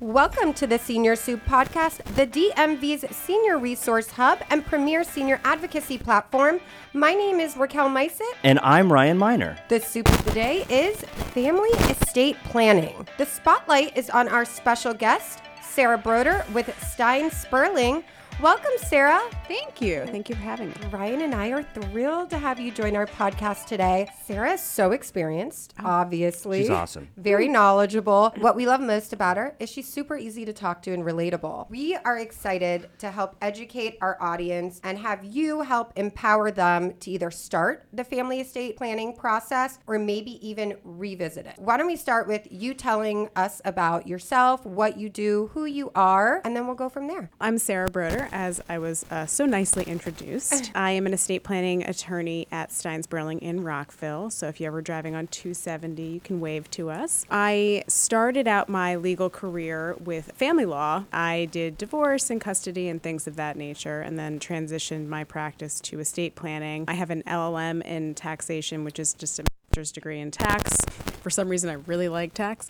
Welcome to the Senior Soup Podcast, the DMV's senior resource hub and premier senior advocacy platform. My name is Raquel Meisit. And I'm Ryan Miner. The soup of the day is family estate planning. The spotlight is on our special guest, Sarah Broder with Stein Sperling. Welcome, Sarah. Thank you. Thank you for having me. Ryan and I are thrilled to have you join our podcast today. Sarah is so experienced, oh, obviously. She's awesome. Very mm. knowledgeable. What we love most about her is she's super easy to talk to and relatable. We are excited to help educate our audience and have you help empower them to either start the family estate planning process or maybe even revisit it. Why don't we start with you telling us about yourself, what you do, who you are, and then we'll go from there. I'm Sarah Broder, as I was uh, so nicely introduced. I am an estate planning attorney at Stein Sperling in Rockville. So if you're ever driving on 270, you can wave to us. I started out my legal career with family law. I did divorce and custody and things of that nature, and then transitioned my practice to estate planning. I have an LLM in taxation, which is just a master's degree in tax. For some reason, I really like tax.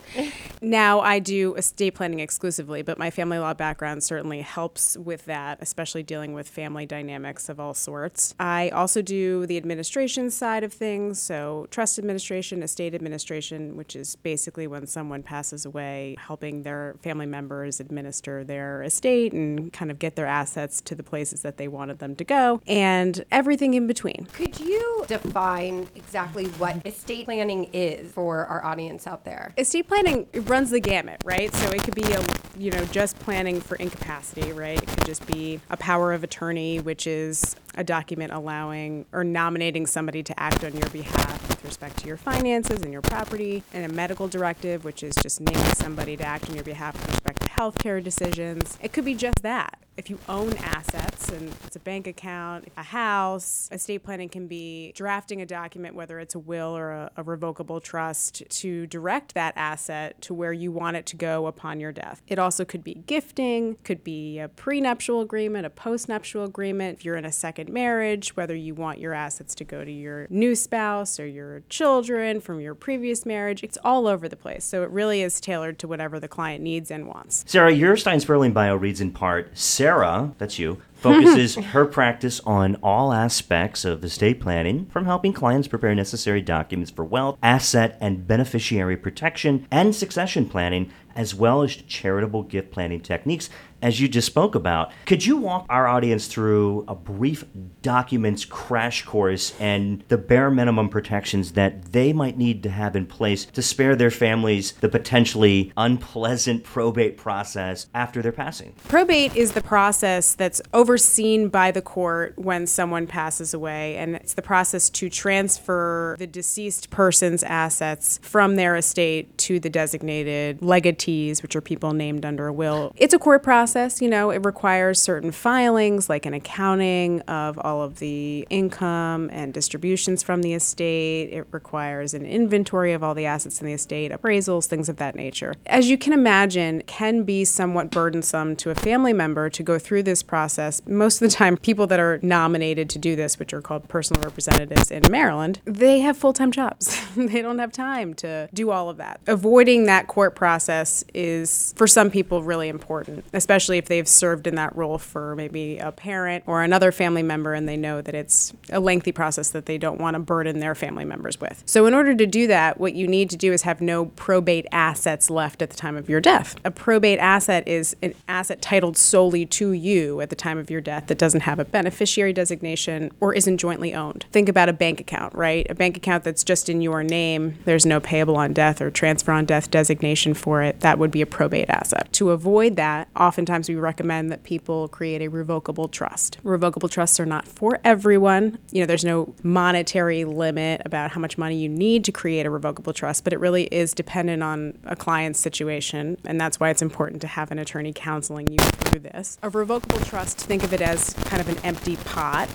now I do estate planning exclusively, but my family law background certainly helps with that, especially dealing with family dynamics of all sorts. I also do the administration side of things, so trust administration, estate administration, which is basically when someone passes away, helping their family members administer their estate and kind of get their assets to the places that they wanted them to go, and everything in between. Could you define exactly what estate planning is for our audience out there? estate planning runs the gamut, right? So it could be a you know just planning for incapacity, right? It could just be a power of attorney, which is a document allowing or nominating somebody to act on your behalf with respect to your finances and your property, and a medical directive, which is just naming somebody to act on your behalf with respect to healthcare decisions. It could be just that. If you own assets and it's a bank account, a house, estate planning can be drafting a document, whether it's a will or a, a revocable trust, to direct that asset to where you want it to go upon your death. It also could be gifting, could be a prenuptial agreement, a postnuptial agreement. If you're in a second marriage, whether you want your assets to go to your new spouse or your children from your previous marriage, it's all over the place. So it really is tailored to whatever the client needs and wants. Sarah, your Stein Sperling bio reads in part Sarah, that's you, focuses her practice on all aspects of estate planning, from helping clients prepare necessary documents for wealth, asset and beneficiary protection, and succession planning, as well as charitable gift planning techniques, as you just spoke about. Could you walk our audience through a brief documents crash course and the bare minimum protections that they might need to have in place to spare their families the potentially unpleasant probate process after their passing? Probate is the process that's overseen by the court when someone passes away, and it's the process to transfer the deceased person's assets from their estate to the designated legatees, which are people named under a will. It's a court process, you know, it requires certain filings like an accounting of all of the income and distributions from the estate. It requires an inventory of all the assets in the estate, appraisals, things of that nature. As you can imagine, can be somewhat burdensome to a family member to go through this process. Most of the time, people that are nominated to do this, which are called personal representatives in Maryland, they have full time jobs. they don't have time to do all of that. Avoiding that court process is, for some people, really important, especially if they've served in that role for maybe a parent or another family member and they know that it's a lengthy process that they don't want to burden their family members with. So, in order to do that, what you need to do is have no probate assets left at the time of your death. A probate asset is an asset titled solely to you at the time of your death that doesn't have a beneficiary designation or isn't jointly owned. Think about a bank account, right? A bank account that's just in your name, there's no payable on death or transfer on death designation for it. That would be a probate asset. To avoid that, oftentimes we recommend that people create a revocable trust. Revocable trusts are not for everyone. You know, there's no monetary limit about how much money you need to create a revocable trust, but it really is dependent on a client's situation, and that's why it's important to have an attorney counseling you through this. A revocable trust, think of it as kind of an empty pot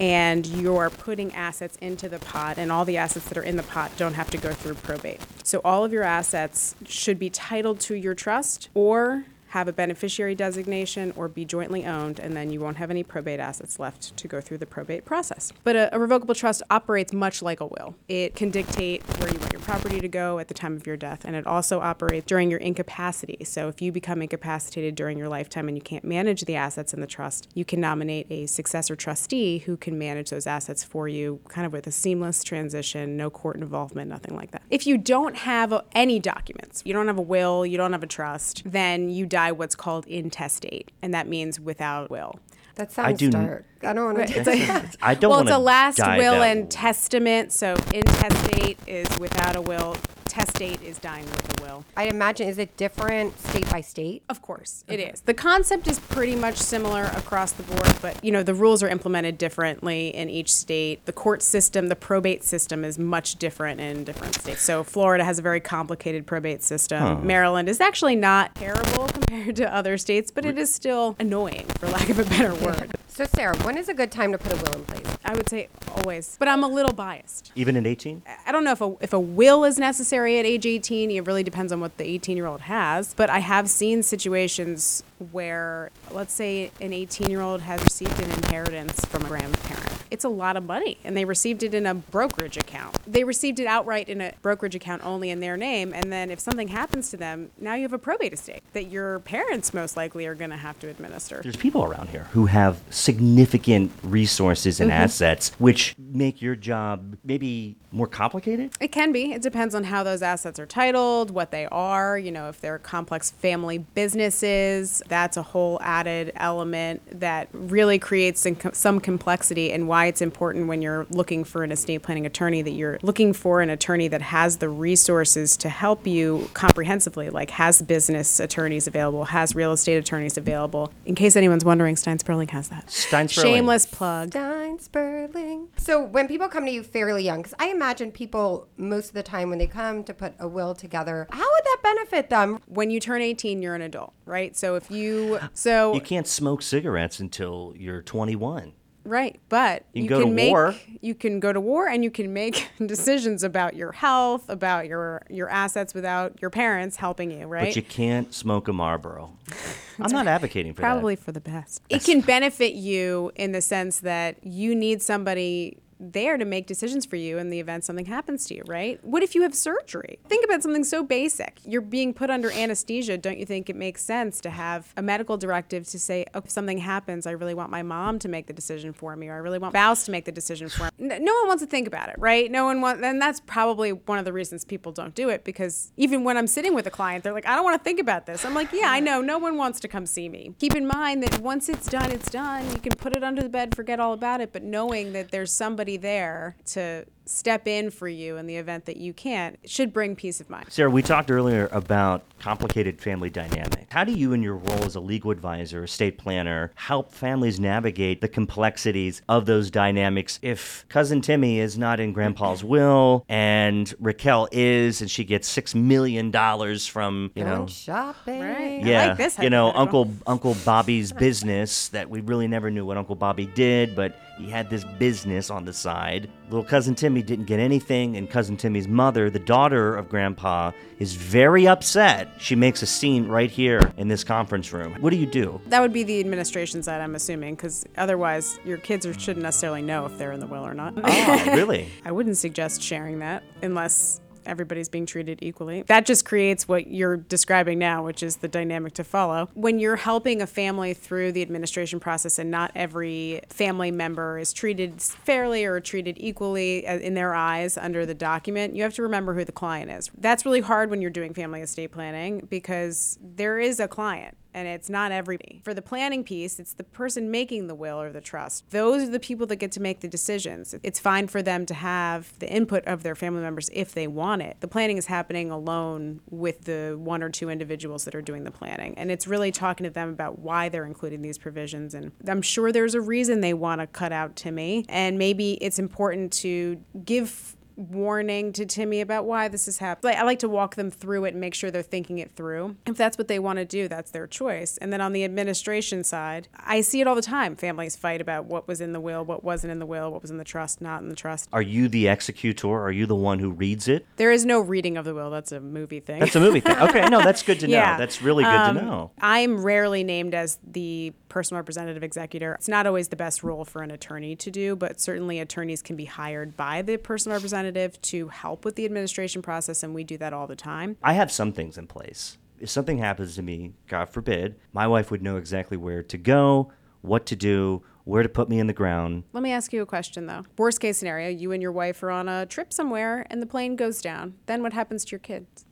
and you're putting assets into the pot, and all the assets that are in the pot don't have to go through probate. So all of your assets should be titled to your trust or have a beneficiary designation, or be jointly owned, and then you won't have any probate assets left to go through the probate process. But a, a revocable trust operates much like a will. It can dictate where you want your property to go at the time of your death, and it also operates during your incapacity. So if you become incapacitated during your lifetime and you can't manage the assets in the trust, you can nominate a successor trustee who can manage those assets for you, kind of with a seamless transition, no court involvement, nothing like that. If you don't have any documents, you don't have a will, you don't have a trust, then you die what's called intestate, and that means without will. That sounds do- dark. I don't want to. Like, I don't well, it's a last will that and testament. So intestate is without a will. Testate is dying with a will. I'd imagine is it different state by state? Of course, it is. The concept is pretty much similar across the board, but you know the rules are implemented differently in each state. The court system, the probate system, is much different in different states. So Florida has a very complicated probate system. Maryland is actually not terrible compared to other states, but it is still annoying, for lack of a better word. So Sarah, when is a good time to put a will in place? I would say always, but I'm a little biased. Even at 18? Uh, I don't know if a, if a will is necessary at age 18. It really depends on what the 18 year old has. But I have seen situations where, let's say, an 18 year old has received an inheritance from a grandparent. It's a lot of money, and they received it in a brokerage account. They received it outright in a brokerage account only in their name. And then if something happens to them, now you have a probate estate that your parents most likely are going to have to administer. There's people around here who have significant resources and mm-hmm. assets, which make your job maybe more complicated. It can be. It depends on how those assets are titled, what they are. You know, if they're complex family businesses, that's a whole added element that really creates some some complexity and why it's important when you're looking for an estate planning attorney that you're looking for an attorney that has the resources to help you comprehensively, like has business attorneys available, has real estate attorneys available. In case anyone's wondering, Stein Sperling has that. Stein Sperling. Shameless plug. Stein Sperling. So when people come to you fairly young, because I imagine people most of the time when they come to put a will together, how would that benefit them? When you turn 18, you're an adult, right? So if you so You can't smoke cigarettes until you're 21. Right, but You you, can go can to make war. you can go to war and you can make decisions about your health, about your your assets without your parents helping you, right? But you can't smoke a Marlboro. I'm not advocating for Probably that. for the best. It can benefit you in the sense that you need somebody there to make decisions for you in the event something happens to you, right? What if you have surgery? Think about something so basic. You're being put under anesthesia. Don't you think it makes sense to have a medical directive to say, oh, if something happens, I really want my mom to make the decision for me, or I really want spouse to make the decision for me? No one wants to think about it, right? No one wants, and that's probably one of the reasons people don't do it because even when I'm sitting with a client, they're like, I don't want to think about this. I'm like, yeah, I know. No one wants to come see me. Keep in mind that once it's done, it's done. You can put it under the bed, forget all about it, but knowing that there's somebody there to step in for you in the event that you can't should bring peace of mind. Sarah, we talked earlier about complicated family dynamics. How do you, in your role as a legal advisor, estate planner, help families navigate the complexities of those dynamics if cousin Timmy is not in grandpa's will and Raquel is and she gets six million dollars from, you know, shopping. Right. I yeah, like this you know. Uncle Uncle Bobby's business that we really never knew what Uncle Bobby did, but he had this business on the side. Little cousin Timmy didn't get anything, and cousin Timmy's mother, the daughter of Grandpa, is very upset. She makes a scene right here in this conference room. What do you do? That would be the administration side, I'm assuming, because otherwise your kids are, shouldn't necessarily know if they're in the will or not. Oh, really? I wouldn't suggest sharing that unless everybody's being treated equally. That just creates what you're describing now, which is the dynamic to follow. When you're helping a family through the administration process and not every family member is treated fairly or treated equally uh, in their eyes under the document, you have to remember who the client is. That's really hard when you're doing family estate planning because there is a client and it's not everybody. For the planning piece, it's the person making the will or the trust. Those are the people that get to make the decisions. It's fine for them to have the input of their family members if they want it. The planning is happening alone with the one or two individuals that are doing the planning. And it's really talking to them about why they're including these provisions. And I'm sure there's a reason they want to cut out Timmy. And maybe it's important to give warning to Timmy about why this is happening. Like, I like to walk them through it and make sure they're thinking it through. If that's what they want to do, that's their choice. And then on the administration side, I see it all the time. Families fight about what was in the will, what wasn't in the will, what was in the trust, not in the trust. Are you the executor? Are you the one who reads it? There is no reading of the will. That's a movie thing. That's a movie thing. Okay, no, that's good to know. Yeah. That's really good Um, to know. I'm rarely named as the personal representative executor. It's not always the best role for an attorney to do, but certainly attorneys can be hired by the personal representative to help with the administration process, and we do that all the time. I have some things in place. If something happens to me, God forbid, my wife would know exactly where to go, what to do, where to put me in the ground. Let me ask you a question though. Worst case scenario, you and your wife are on a trip somewhere and the plane goes down. Then what happens to your kids?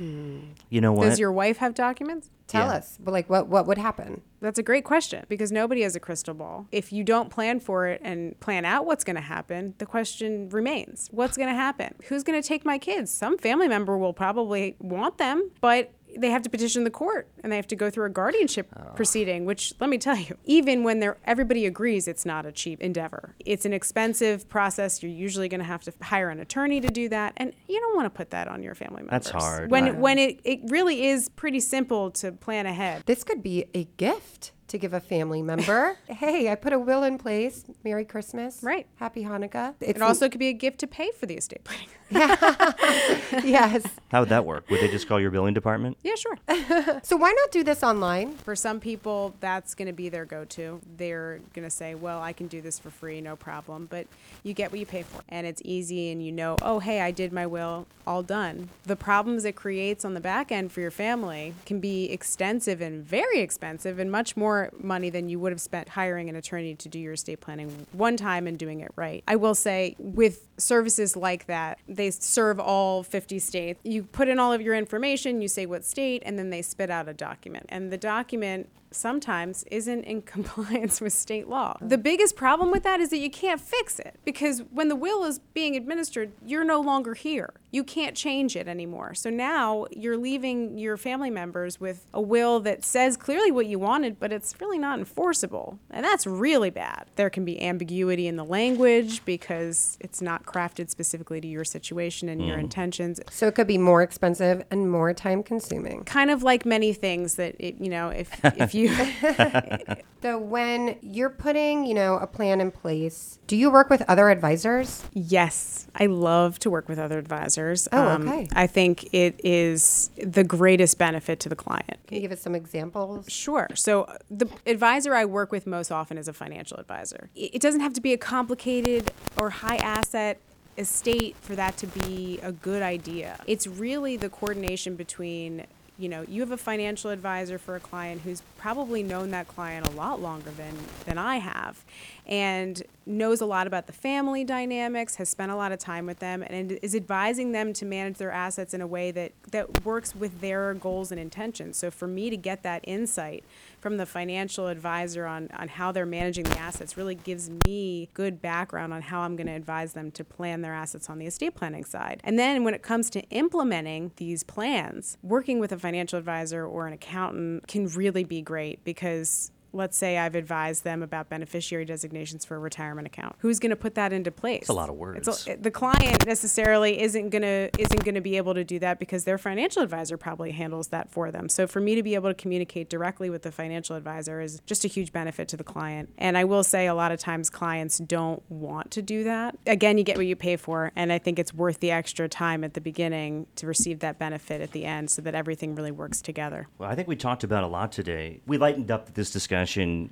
You know what? Does your wife have documents? Tell Yeah. us, but like, what what would happen? That's a great question because nobody has a crystal ball. If you don't plan for it and plan out what's going to happen, the question remains what's going to happen? Who's going to take my kids? Some family member will probably want them, but they have to petition the court and they have to go through a guardianship proceeding which let me tell you even when they're everybody agrees it's not a cheap endeavor. It's an expensive process. You're usually going to have to hire an attorney to do that and you don't want to put that on your family members. That's hard. when Right. when it, it really is pretty simple to plan ahead. This could be a gift to give a family member. hey, I put a will in place. Merry Christmas. Right. Happy Hanukkah. It's It also could be a gift to pay for the estate planning. yes. How would that work? Would they just call your billing department? yeah, sure. So why not do this online? For some people, that's going to be their go to. They're going to say, well, I can do this for free, no problem. But you get what you pay for. And it's easy, and you know, oh, hey, I did my will, all done. The problems it creates on the back end for your family can be extensive and very expensive and much more money than you would have spent hiring an attorney to do your estate planning one time and doing it right. I will say, with services like that, they serve all 50 states. You put in all of your information, you say what state, and then they spit out a document. And the document sometimes isn't in compliance with state law. The biggest problem with that is that you can't fix it because when the will is being administered, you're no longer here. You can't change it anymore. So now you're leaving your family members with a will that says clearly what you wanted, but it's really not enforceable. And that's really bad. There can be ambiguity in the language because it's not crafted specifically to your situation and your mm. intentions So it could be more expensive and more time consuming. kind of like many things that it, you know if if you So when you're putting, you know, a plan in place, do you work with other advisors? yes i love to work with other advisors Oh, Um, okay. i think it is the greatest benefit to the client Can you give us some examples? Sure. So the advisor I work with most often is a financial advisor. It doesn't have to be a complicated or high asset estate for that to be a good idea. It's really the coordination between you know, you have a financial advisor for a client who's probably known that client a lot longer than than I have and knows a lot about the family dynamics, has spent a lot of time with them and is advising them to manage their assets in a way that that works with their goals and intentions. So for me to get that insight from the financial advisor on, on how they're managing the assets really gives me good background on how I'm going to advise them to plan their assets on the estate planning side. And then when it comes to implementing these plans, working with a financial advisor or an accountant can really be great because let's say I've advised them about beneficiary designations for a retirement account. Who's going to put that into place? It's a lot of words. the client necessarily isn't going to isn't going to be able to do that because their financial advisor probably handles that for them. So for me to be able to communicate directly with the financial advisor is just a huge benefit to the client. And I will say a lot of times clients don't want to do that. Again, you get what you pay for, and I think it's worth the extra time at the beginning to receive that benefit at the end so that everything really works together. Well, I think we talked about a lot today. We lightened up this discussion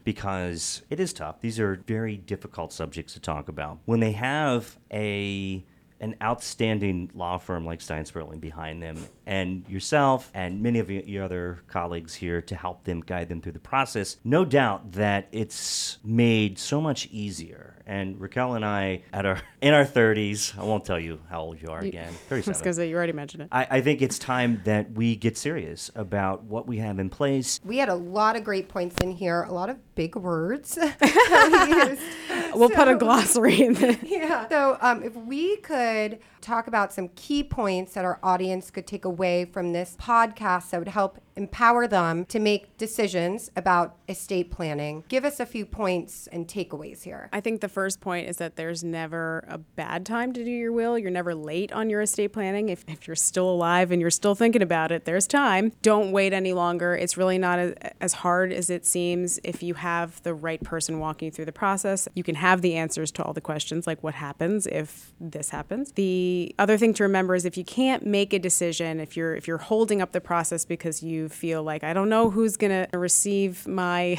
because it is tough. These are very difficult subjects to talk about. When they have a an outstanding law firm like Stein Sperling behind them, and yourself and many of your other colleagues here to help them guide them through the process, no doubt that it's made so much easier. And Raquel and I, at our in our 30s, I won't tell you how old you are again, I was 37. going to say, you already mentioned it. I, I think it's time that we get serious about what we have in place. We had a lot of great points in here, a lot of big words. we used. We'll put a glossary in there. Yeah. So, um, if we could talk about some key points that our audience could take away from this podcast that would help empower them to make decisions about estate planning. Give us a few points and takeaways here. I think the first point is that there's never a bad time to do your will. You're never late on your estate planning. If, if you're still alive and you're still thinking about it, there's time. Don't wait any longer. It's really not a, as hard as it seems if you have the right person walking you through the process. You can have the answers to all the questions, like what happens if this happens. The other thing to remember is if you can't make a decision, if you're if you're holding up the process because you feel like I don't know who's going to receive my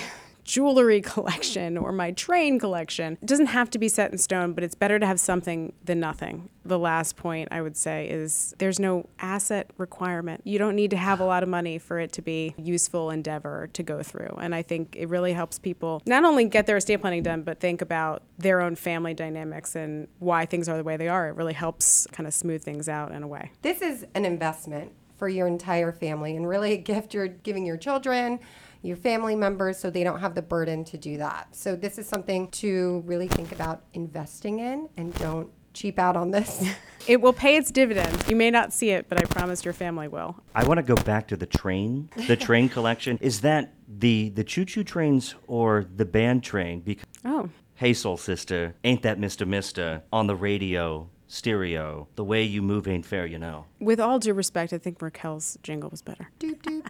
jewelry collection or my train collection. It doesn't have to be set in stone, but it's better to have something than nothing. The last point I would say is there's no asset requirement. You don't need to have a lot of money for it to be useful endeavor to go through. And I think it really helps people not only get their estate planning done, but think about their own family dynamics and why things are the way they are. It really helps kind of smooth things out in a way. This is an investment for your entire family and really a gift you're giving your children your family members so they don't have the burden to do that. So this is something to really think about investing in and don't cheap out on this. it will pay its dividends. You may not see it, but I promise your family will. I want to go back to the train, the train collection. Is that the the choo choo trains or the band train? Because oh, hey, soul sister, ain't that Mister Mister on the radio? Stereo, the way you move ain't fair, you know. With all due respect, I think Raquel's jingle was better. Doop, doop.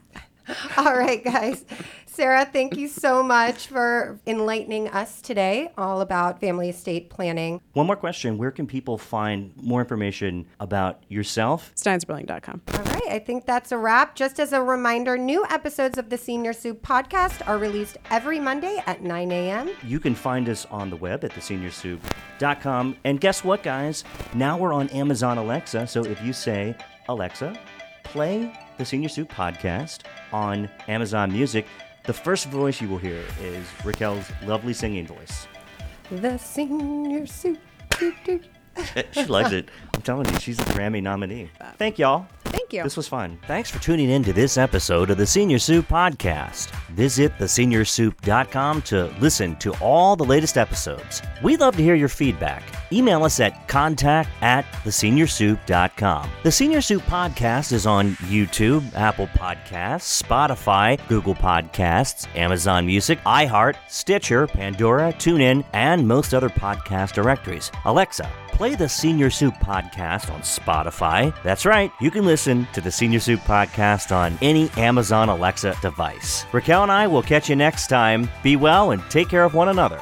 All right, guys. Sarah, thank you so much for enlightening us today all about family estate planning. One more question Where can people find more information about yourself? Steinsperling.com. All right, I think that's a wrap. Just as a reminder, new episodes of the Senior Soup podcast are released every Monday at 9 a.m. You can find us on the web at theseniorsoup.com. And guess what, guys? Now we're on Amazon Alexa. So if you say, Alexa, play the Senior Soup podcast on Amazon Music, the first voice you will hear is Raquel's lovely singing voice. The Senior Soup. Eh, she likes it. I'm telling you, she's a Grammy nominee. Thank y'all. Thank you. This was fun. Thanks for tuning in to this episode of the Senior Soup Podcast. Visit theseniorsoup.com to listen to all the latest episodes. We'd love to hear your feedback. Email us at contact at theseniorsoup.com. The Senior Soup Podcast is on YouTube, Apple Podcasts, Spotify, Google Podcasts, Amazon Music, iHeart, Stitcher, Pandora, TuneIn, and most other podcast directories. Alexa, play the Senior Soup Podcast on Spotify. That's right, you can listen to the Senior Soup Podcast on any Amazon Alexa device. Raquel and I will catch you next time. Be well and take care of one another.